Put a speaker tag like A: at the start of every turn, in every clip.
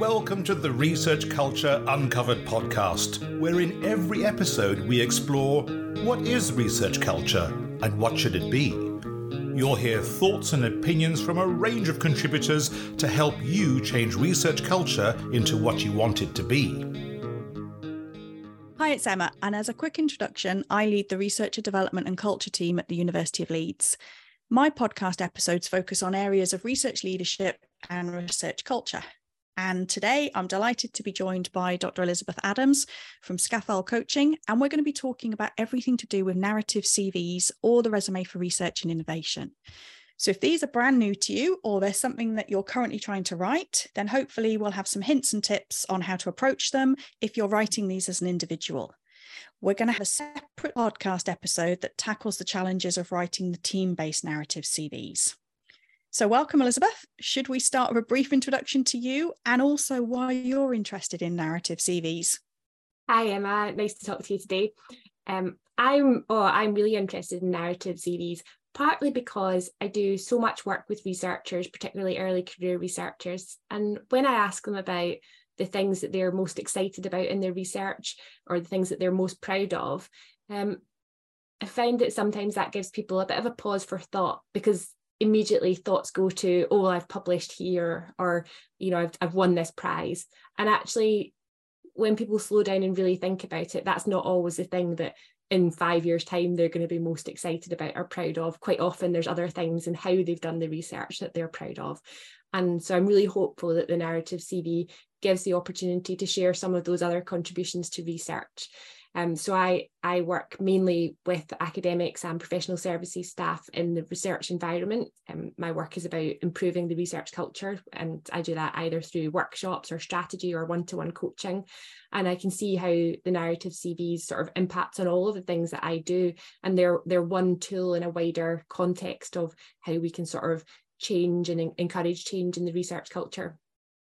A: Welcome to the Research Culture Uncovered podcast, where in every episode we explore what is research culture and what should it be. You'll hear thoughts and opinions from a range of contributors to help you change research culture into what you want it to be.
B: Hi, it's Emma, and as a quick introduction, I lead the Researcher Development and Culture team at the University of Leeds. My podcast episodes focus on areas of research leadership and research culture. And today I'm delighted to be joined by Dr. Elizabeth Adams from Scafell Coaching. And we're going to be talking about everything to do with narrative CVs or the resume for research and innovation. So if these are brand new to you or there's something that you're currently trying to write, then hopefully we'll have some hints and tips on how to approach them if you're writing these as an individual. We're going to have a separate podcast episode that tackles the challenges of writing the team based narrative CVs. So, welcome, Elizabeth. Should we start with a brief introduction to you and also why you're interested in narrative CVs?
C: Hi, Emma. Nice to talk to you today. Um, I'm oh, I'm really interested in narrative CVs, partly because I do so much work with researchers, particularly early career researchers, and when I ask them about the things that they're most excited about in their research or the things that they're most proud of, um, I find that sometimes that gives people a bit of a pause for thought because immediately thoughts go to oh i've published here or you know I've, I've won this prize. And actually when people slow down and really think about it that's not always the thing that in five years time they're going to be most excited about or proud of. Quite often there's other things and how they've done the research that they're proud of. And so i'm really hopeful that the narrative cv gives the opportunity to share some of those other contributions to research um, so I, I work mainly with academics and professional services staff in the research environment. Um, my work is about improving the research culture, and I do that either through workshops or strategy or one-to-one coaching. And I can see how the narrative CVs sort of impacts on all of the things that I do, and they're they're one tool in a wider context of how we can sort of change and encourage change in the research culture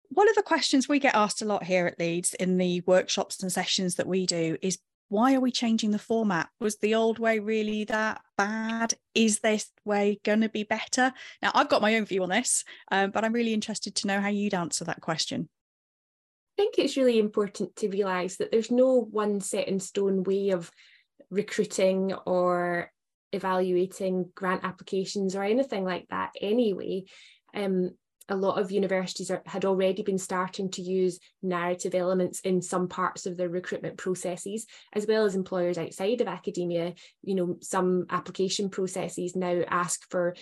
B: one of the questions we get asked a lot here at Leeds in the workshops and sessions that we do is why are we changing the format? Was the old way really that bad? Is this way going to be better? Now, I've got my own view on this, um, but I'm really interested to know how you'd answer that question.
C: I think it's really important to realise that there's no one set in stone way of recruiting or evaluating grant applications or anything like that anyway. Um, a lot of universities are, had already been starting to use narrative elements in some parts of their recruitment processes, as well as employers outside of academia. You know, some application processes now ask for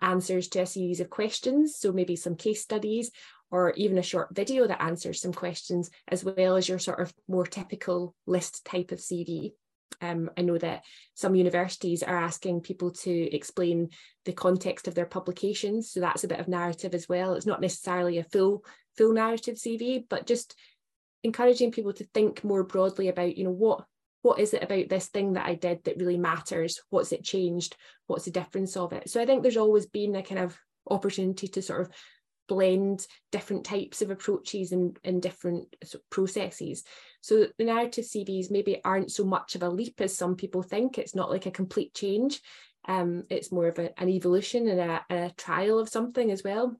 C: answers to a series of questions, so maybe some case studies or even a short video that answers some questions, as well as your sort of more typical list type of CV. Um, I know that some universities are asking people to explain the context of their publications, so that's a bit of narrative as well. It's not necessarily a full full narrative CV, but just encouraging people to think more broadly about, you know, what what is it about this thing that I did that really matters? What's it changed? What's the difference of it? So I think there's always been a kind of opportunity to sort of blend different types of approaches and, and different processes. So the narrative CVs maybe aren't so much of a leap as some people think. It's not like a complete change. Um, it's more of a, an evolution and a, a trial of something as well.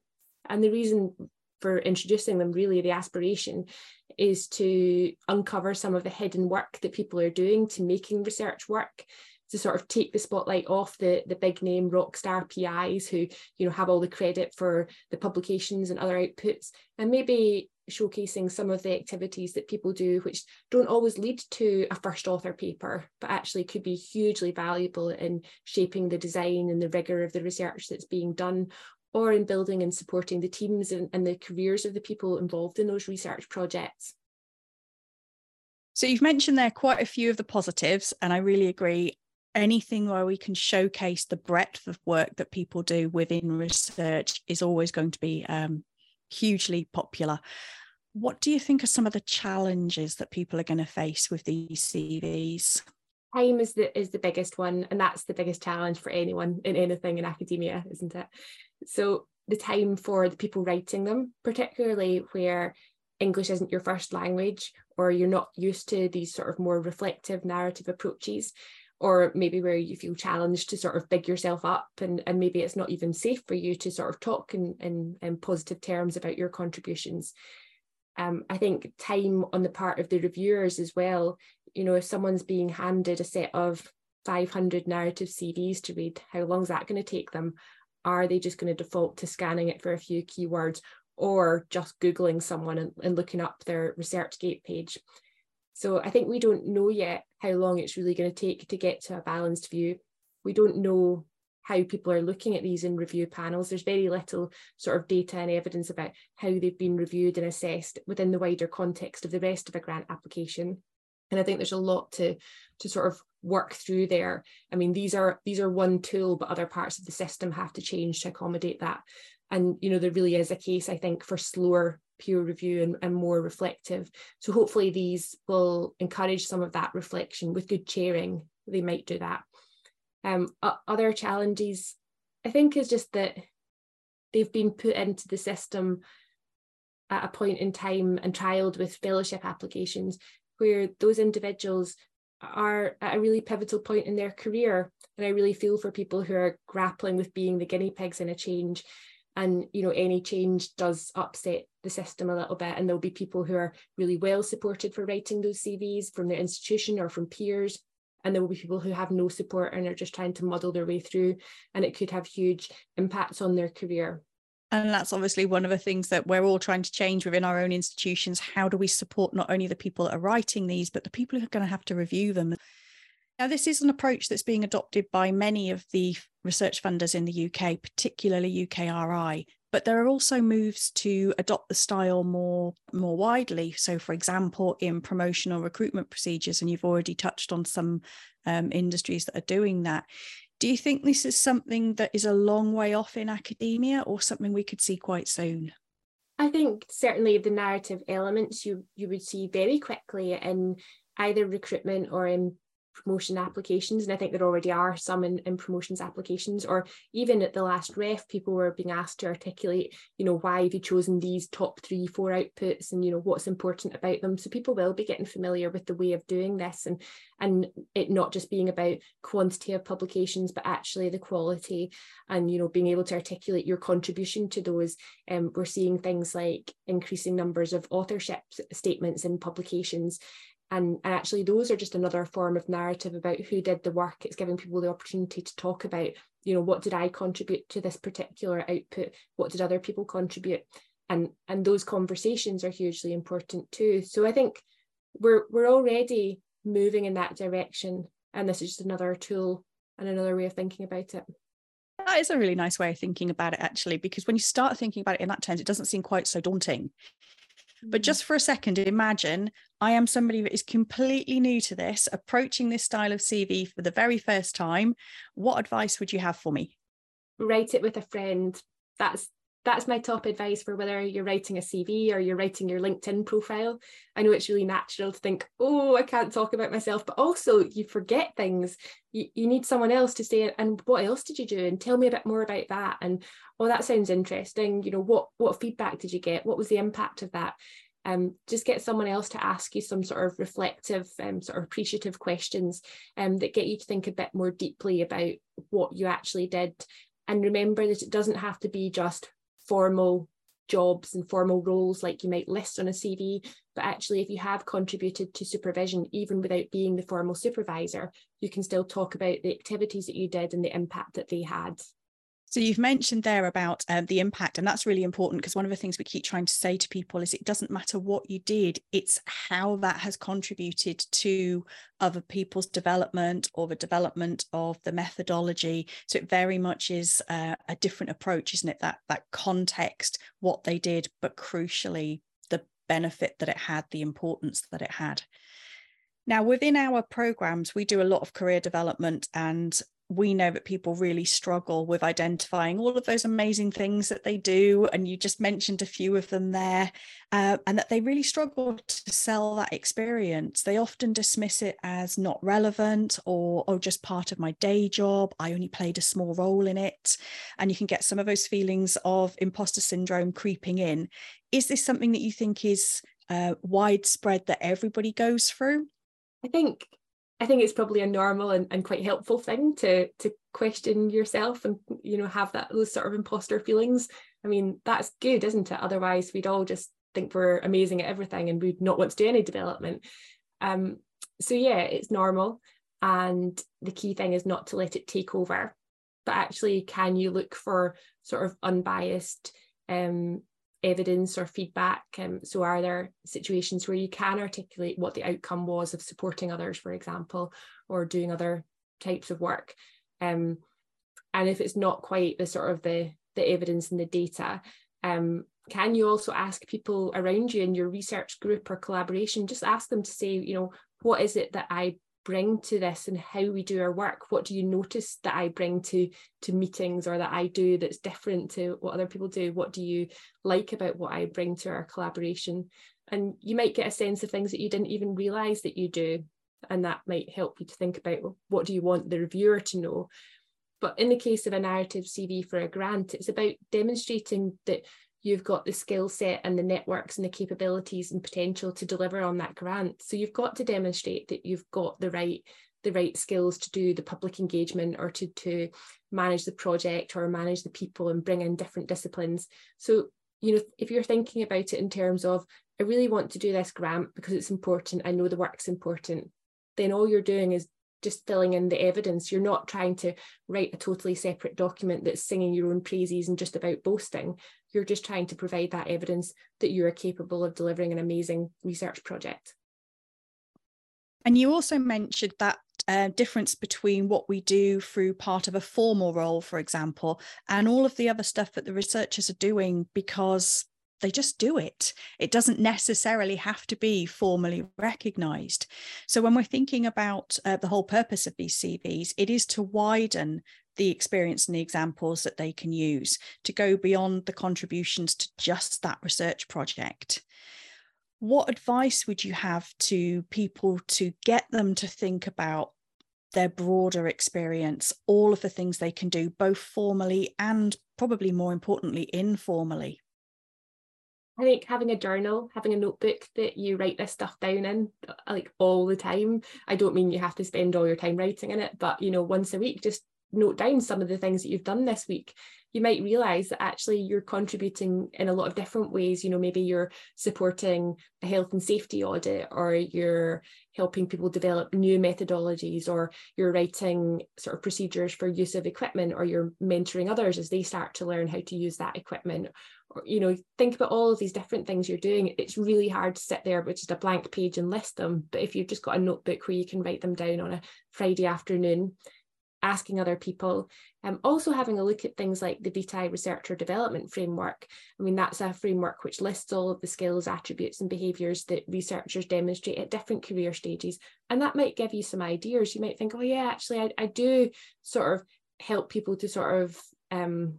C: And the reason for introducing them, really, the aspiration is to uncover some of the hidden work that people are doing to making research work to sort of take the spotlight off the the big name rock star PIs who you know have all the credit for the publications and other outputs and maybe showcasing some of the activities that people do which don't always lead to a first author paper but actually could be hugely valuable in shaping the design and the rigor of the research that's being done or in building and supporting the teams and, and the careers of the people involved in those research projects.
B: So you've mentioned there quite a few of the positives, and I really agree anything where we can showcase the breadth of work that people do within research is always going to be um, hugely popular. What do you think are some of the challenges that people are going to face with these CVs?
C: Time is the is the biggest one, and that's the biggest challenge for anyone in anything in academia, isn't it? So the time for the people writing them, particularly where English isn't your first language or you're not used to these sort of more reflective narrative approaches, or maybe where you feel challenged to sort of big yourself up and, and maybe it's not even safe for you to sort of talk in, in, in positive terms about your contributions Um, I think time on the part of the reviewers as well. You know, if someone's being handed a set of 500 narrative CVs to read, how long is that going to take them? Are they just going to default to scanning it for a few keywords or just Googling someone and, and looking up their ResearchGate page? So I think we don't know yet how long it's really going to take to get to a balanced view. We don't know how people are looking at these in review panels. There's very little sort of data and evidence about how they've been reviewed and assessed within the wider context of the rest of a grant application. And I think there's a lot to to sort of work through there. I mean, these are these are one tool, but other parts of the system have to change to accommodate that. And you know, there really is a case, I think, for slower peer review and, and more reflective. So hopefully these will encourage some of that reflection with good chairing. They might do that. Um, other challenges, I think, is just that they've been put into the system at a point in time and trialed with fellowship applications where those individuals are at a really pivotal point in their career. And I really feel for people who are grappling with being the guinea pigs in a change. And you know, any change does upset the system a little bit. And there'll be people who are really well supported for writing those CVs from their institution or from peers and there will be people who have no support and are just trying to muddle their way through and it could have huge impacts on their career
B: and that's obviously one of the things that we're all trying to change within our own institutions how do we support not only the people that are writing these but the people who are going to have to review them now this is an approach that's being adopted by many of the research funders in the UK particularly UKRI but there are also moves to adopt the style more more widely. So for example in promotional recruitment procedures and you've already touched on some um, industries that are doing that. Do you think this is something that is a long way off in academia or something we could see quite soon?
C: I think certainly the narrative elements you you would see very quickly in either recruitment or in promotion applications and i think there already are some in, in promotions applications or even at the last ref people were being asked to articulate you know why have you chosen these top three four outputs and you know what's important about them. So people will be getting familiar with the way of doing this and and it not just being about quantity of publications but actually the quality and you know being able to articulate your contribution to those. Um, we're seeing things like increasing numbers of authorship statements in publications and, and actually those are just another form of narrative about who did the work. It's giving people the opportunity to talk about you know what did i contribute to this particular output? What did other people contribute? And and those conversations are hugely important too. So i think we're we're already moving in that direction and this is just another tool and another way of thinking about it.
B: That is a really nice way of thinking about it actually because when you start thinking about it in that terms it doesn't seem quite so daunting but mm. just for a second, imagine I am somebody that is completely new to this, approaching this style of CV for the very first time. What advice would you have for me?
C: Write it with a friend. That's that's my top advice for whether you're writing a CV or you're writing your LinkedIn profile. I know it's really natural to think, oh, I can't talk about myself, but also you forget things. You, you need someone else to say, and what else did you do? And tell me a bit more about that. And oh, that sounds interesting. You know, what what feedback did you get? What was the impact of that? Um, just get someone else to ask you some sort of reflective, um, sort of appreciative questions um, that get you to think a bit more deeply about what you actually did. And remember that it doesn't have to be just formal jobs and formal roles like you might list on a CV, but actually, if you have contributed to supervision, even without being the formal supervisor, you can still talk about the activities that you did and the impact that they had.
B: So you've mentioned there about um, the impact, and that's really important because one of the things we keep trying to say to people is it doesn't matter what you did, it's how that has contributed to other people's development or the development of the methodology. So it very much is uh, a different approach, isn't it? That that context, what they did, but crucially the benefit that it had, the importance that it had. Now, within our programs, we do a lot of career development and we know that people really struggle with identifying all of those amazing things that they do. And you just mentioned a few of them there, uh, and that they really struggle to sell that experience. They often dismiss it as not relevant or, or just part of my day job. I only played a small role in it. And you can get some of those feelings of imposter syndrome creeping in. Is this something that you think is uh, widespread that everybody goes through?
C: I think I think it's probably a normal and, and quite helpful thing to to question yourself and you know have that those sort of imposter feelings. I mean, that's good, isn't it? Otherwise, we'd all just think we're amazing at everything and we'd not want to do any development. Um, so yeah, it's normal. And the key thing is not to let it take over, but actually, can you look for sort of unbiased um, evidence or feedback? Um, so, are there situations where you can articulate what the outcome was of supporting others, for example, or doing other types of work? Um, and if it's not quite the sort of the the evidence and the data, um, can you also ask people around you in your research group or collaboration? Just ask them to say, you know, what is it that I bring to this and how we do our work? What do you notice that i bring to to meetings or that i do that's different to what other people do? What do you like about what i bring to our collaboration? And you might get a sense of things that you didn't even realize that you do and that might help you to think about what do you want the reviewer to know? But in the case of a narrative cv for a grant it's about demonstrating that you've got the skill set and the networks and the capabilities and potential to deliver on that grant so you've got to demonstrate that you've got the right the right skills to do the public engagement or to to manage the project or manage the people and bring in different disciplines so you know if you're thinking about it in terms of i really want to do this grant because it's important i know the work's important then all you're doing is just filling in the evidence. You're not trying to write a totally separate document that's singing your own praises and just about boasting. You're just trying to provide that evidence that you are capable of delivering an amazing research project.
B: And you also mentioned that uh, difference between what we do through part of a formal role, for example, and all of the other stuff that the researchers are doing because they just do it. It doesn't necessarily have to be formally recognized. So, when we're thinking about uh, the whole purpose of these CVs, it is to widen the experience and the examples that they can use to go beyond the contributions to just that research project. What advice would you have to people to get them to think about their broader experience, all of the things they can do, both formally and probably more importantly, informally?
C: I think having a journal, having a notebook that you write this stuff down in uh, like all the time. I don't mean you have to spend all your time writing in it, but you know, once a week, just note down some of the things that you've done this week you might realize that actually you're contributing in a lot of different ways you know maybe you're supporting a health and safety audit or you're helping people develop new methodologies or you're writing sort of procedures for use of equipment or you're mentoring others as they start to learn how to use that equipment or you know think about all of these different things you're doing it's really hard to sit there with just a blank page and list them but if you've just got a notebook where you can write them down on a friday afternoon asking other people. Um, also having a look at things like the VITAE Researcher Development Framework. I mean, that's a framework which lists all of the skills, attributes and behaviours that researchers demonstrate at different career stages. And that might give you some ideas. You might think, oh yeah, actually I, I do sort of help people to sort of um,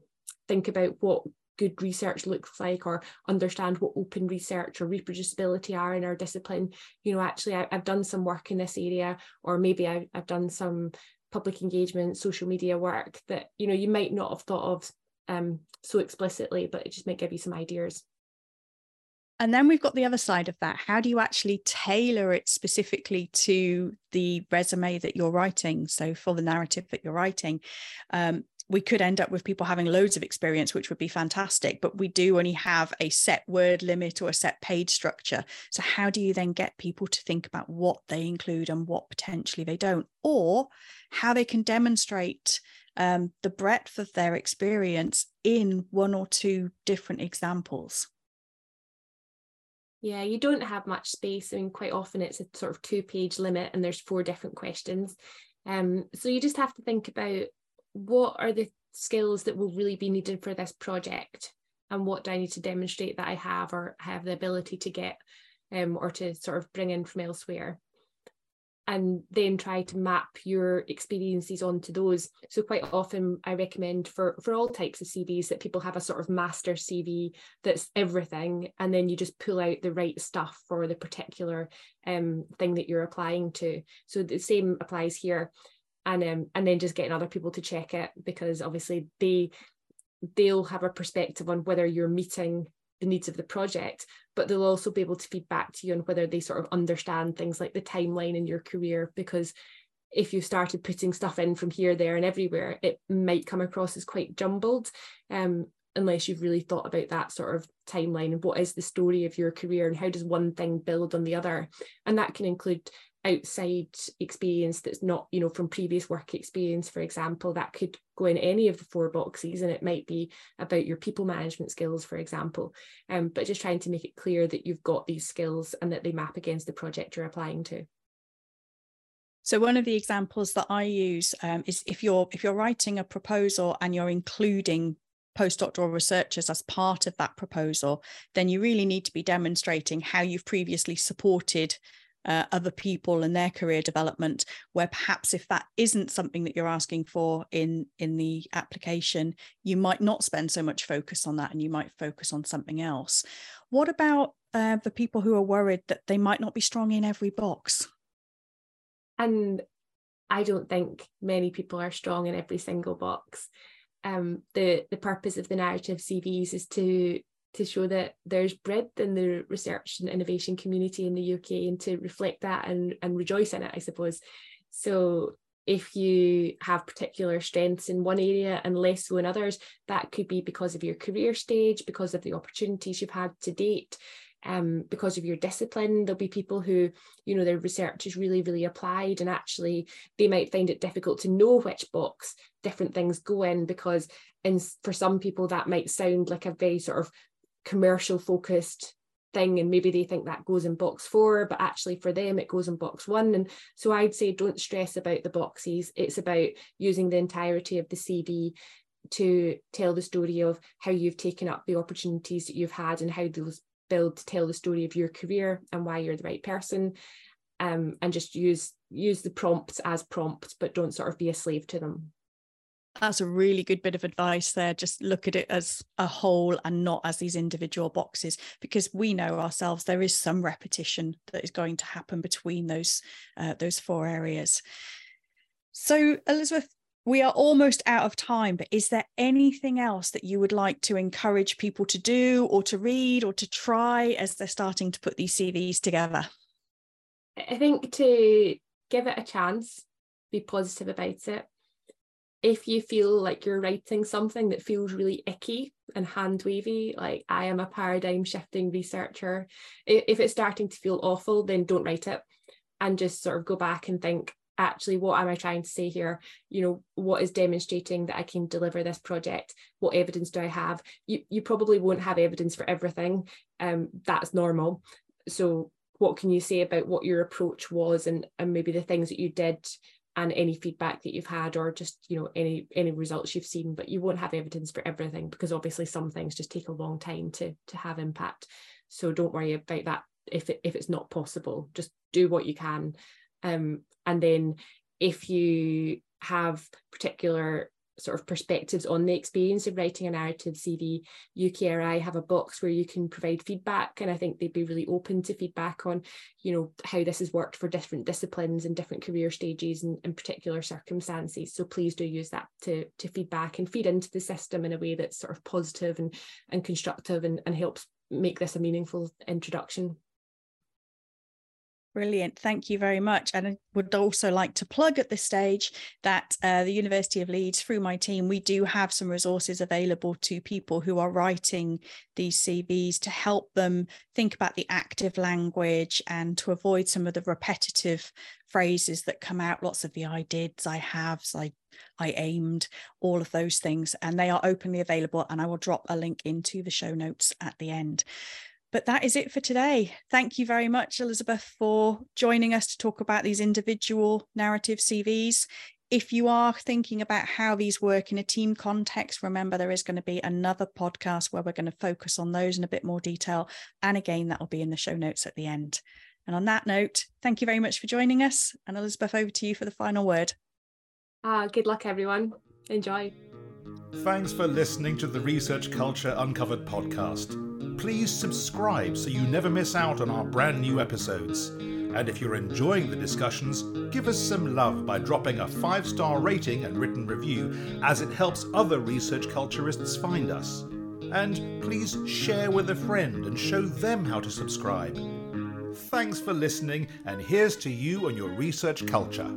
C: think about what good research looks like or understand what open research or reproducibility are in our discipline you know actually I, have done some work in this area or maybe I, have done some public engagement, social media work that you know you might not have thought of um, so explicitly, but it just might give you some ideas.
B: And then we've got the other side of that. How do you actually tailor it specifically to the resume that you're writing? So, for the narrative that you're writing, um, we could end up with people having loads of experience, which would be fantastic, but we do only have a set word limit or a set page structure. So, how do you then get people to think about what they include and what potentially they don't, or how they can demonstrate um, the breadth of their experience in one or two different examples?
C: Yeah, you don't have much space. I mean, quite often it's a sort of two page limit and there's four different questions. Um, so you just have to think about what are the skills that will really be needed for this project and what do I need to demonstrate that I have or have the ability to get um, or to sort of bring in from elsewhere and then try to map your experiences onto those. So quite often I recommend for for all types of CVs that people have a sort of master CV that's everything, and then you just pull out the right stuff for the particular um, thing that you're applying to. So the same applies here and um, and then just getting other people to check it because obviously they they'll have a perspective on whether you're meeting the needs of the project but they'll also be able to feed back to you on whether they sort of understand things like the timeline in your career because if you started putting stuff in from here there and everywhere it might come across as quite jumbled um, unless you've really thought about that sort of timeline and what is the story of your career and how does one thing build on the other. And that can include outside experience that's not you know from previous work experience for example that could go in any of the four boxes and it might be about your people management skills for example. Um, but just trying to make it clear that you've got these skills and that they map against the project you're applying to.
B: So one of the examples that I use um, is if you're if you're writing a proposal and you're including postdoctoral researchers as part of that proposal, then you really need to be demonstrating how you've previously supported uh, other people and their career development where perhaps if that isn't something that you're asking for in in the application you might not spend so much focus on that and you might focus on something else. What about uh, the people who are worried that they might not be strong in every box?
C: And i don't think many people are strong in every single box. Um, the the purpose of the narrative CVs is to to show that there's breadth in the research and innovation community in the UK and to reflect that and, and rejoice in it, I suppose. So if you have particular strengths in one area and less so in others, that could be because of your career stage, because of the opportunities you've had to date, um, because of your discipline. There'll be people who, you know, their research is really, really applied, and actually they might find it difficult to know which box different things go in because, in for some people, that might sound like a very sort of commercial focused thing and maybe they think that goes in box four but actually for them it goes in box one. And so i'd say don't stress about the boxes. It's about using the entirety of the cv to tell the story of how you've taken up the opportunities that you've had and how those build to tell the story of your career and why you're the right person. Um, and just use use the prompts as prompts but don't sort of be a slave to them
B: that's a really good bit of advice there just look at it as a whole and not as these individual boxes because we know ourselves there is some repetition that is going to happen between those uh, those four areas so elizabeth we are almost out of time, but is there anything else that you would like to encourage people to do or to read or to try as they're starting to put these CVs together?
C: I think to give it a chance, be positive about it. If you feel like you're writing something that feels really icky and hand wavy, like I am a paradigm shifting researcher, if it's starting to feel awful, then don't write it. And just sort of go back and think, actually what am i trying to say here? You know what is demonstrating that i can deliver this project? What evidence do i have? You, you probably won't have evidence for everything. Um that's normal. So what can you say about what your approach was and and maybe the things that you did and any feedback that you've had or just you know any any results you've seen but you won't have evidence for everything because obviously some things just take a long time to to have impact. So don't worry about that if it, if it's not possible. Just do what you can. Um, and then if you have particular sort of perspectives on the experience of writing a narrative CV, UKRI have a box where you can provide feedback. And I think they'd be really open to feedback on, you know, how this has worked for different disciplines and different career stages and in particular circumstances. So please do use that to, to feedback and feed into the system in a way that's sort of positive and, and constructive and, and helps make this a meaningful introduction.
B: Brilliant. Thank you very much. And I would also like to plug at this stage that uh, the University of Leeds, through my team, we do have some resources available to people who are writing these CVs to help them think about the active language and to avoid some of the repetitive phrases that come out. Lots of the I did, I have, I I aimed, all of those things, and they are openly available. And I will drop a link into the show notes at the end. But that is it for today. Thank you very much, Elizabeth, for joining us to talk about these individual narrative CVs. If you are thinking about how these work in a team context, remember there is going to be another podcast where we're going to focus on those in a bit more detail. And again, that will be in the show notes at the end. And on that note, thank you very much for joining us. And Elizabeth, over to you for the final word.
C: Uh, good luck, everyone. Enjoy.
A: Thanks for listening to the Research Culture Uncovered podcast please subscribe so you never miss out on our brand new episodes. And if you're enjoying the discussions, give us some love by dropping a five star rating and written review, as it helps other research culturists find us. And please share with a friend and show them how to subscribe. Thanks for listening, and here's to you and your research culture.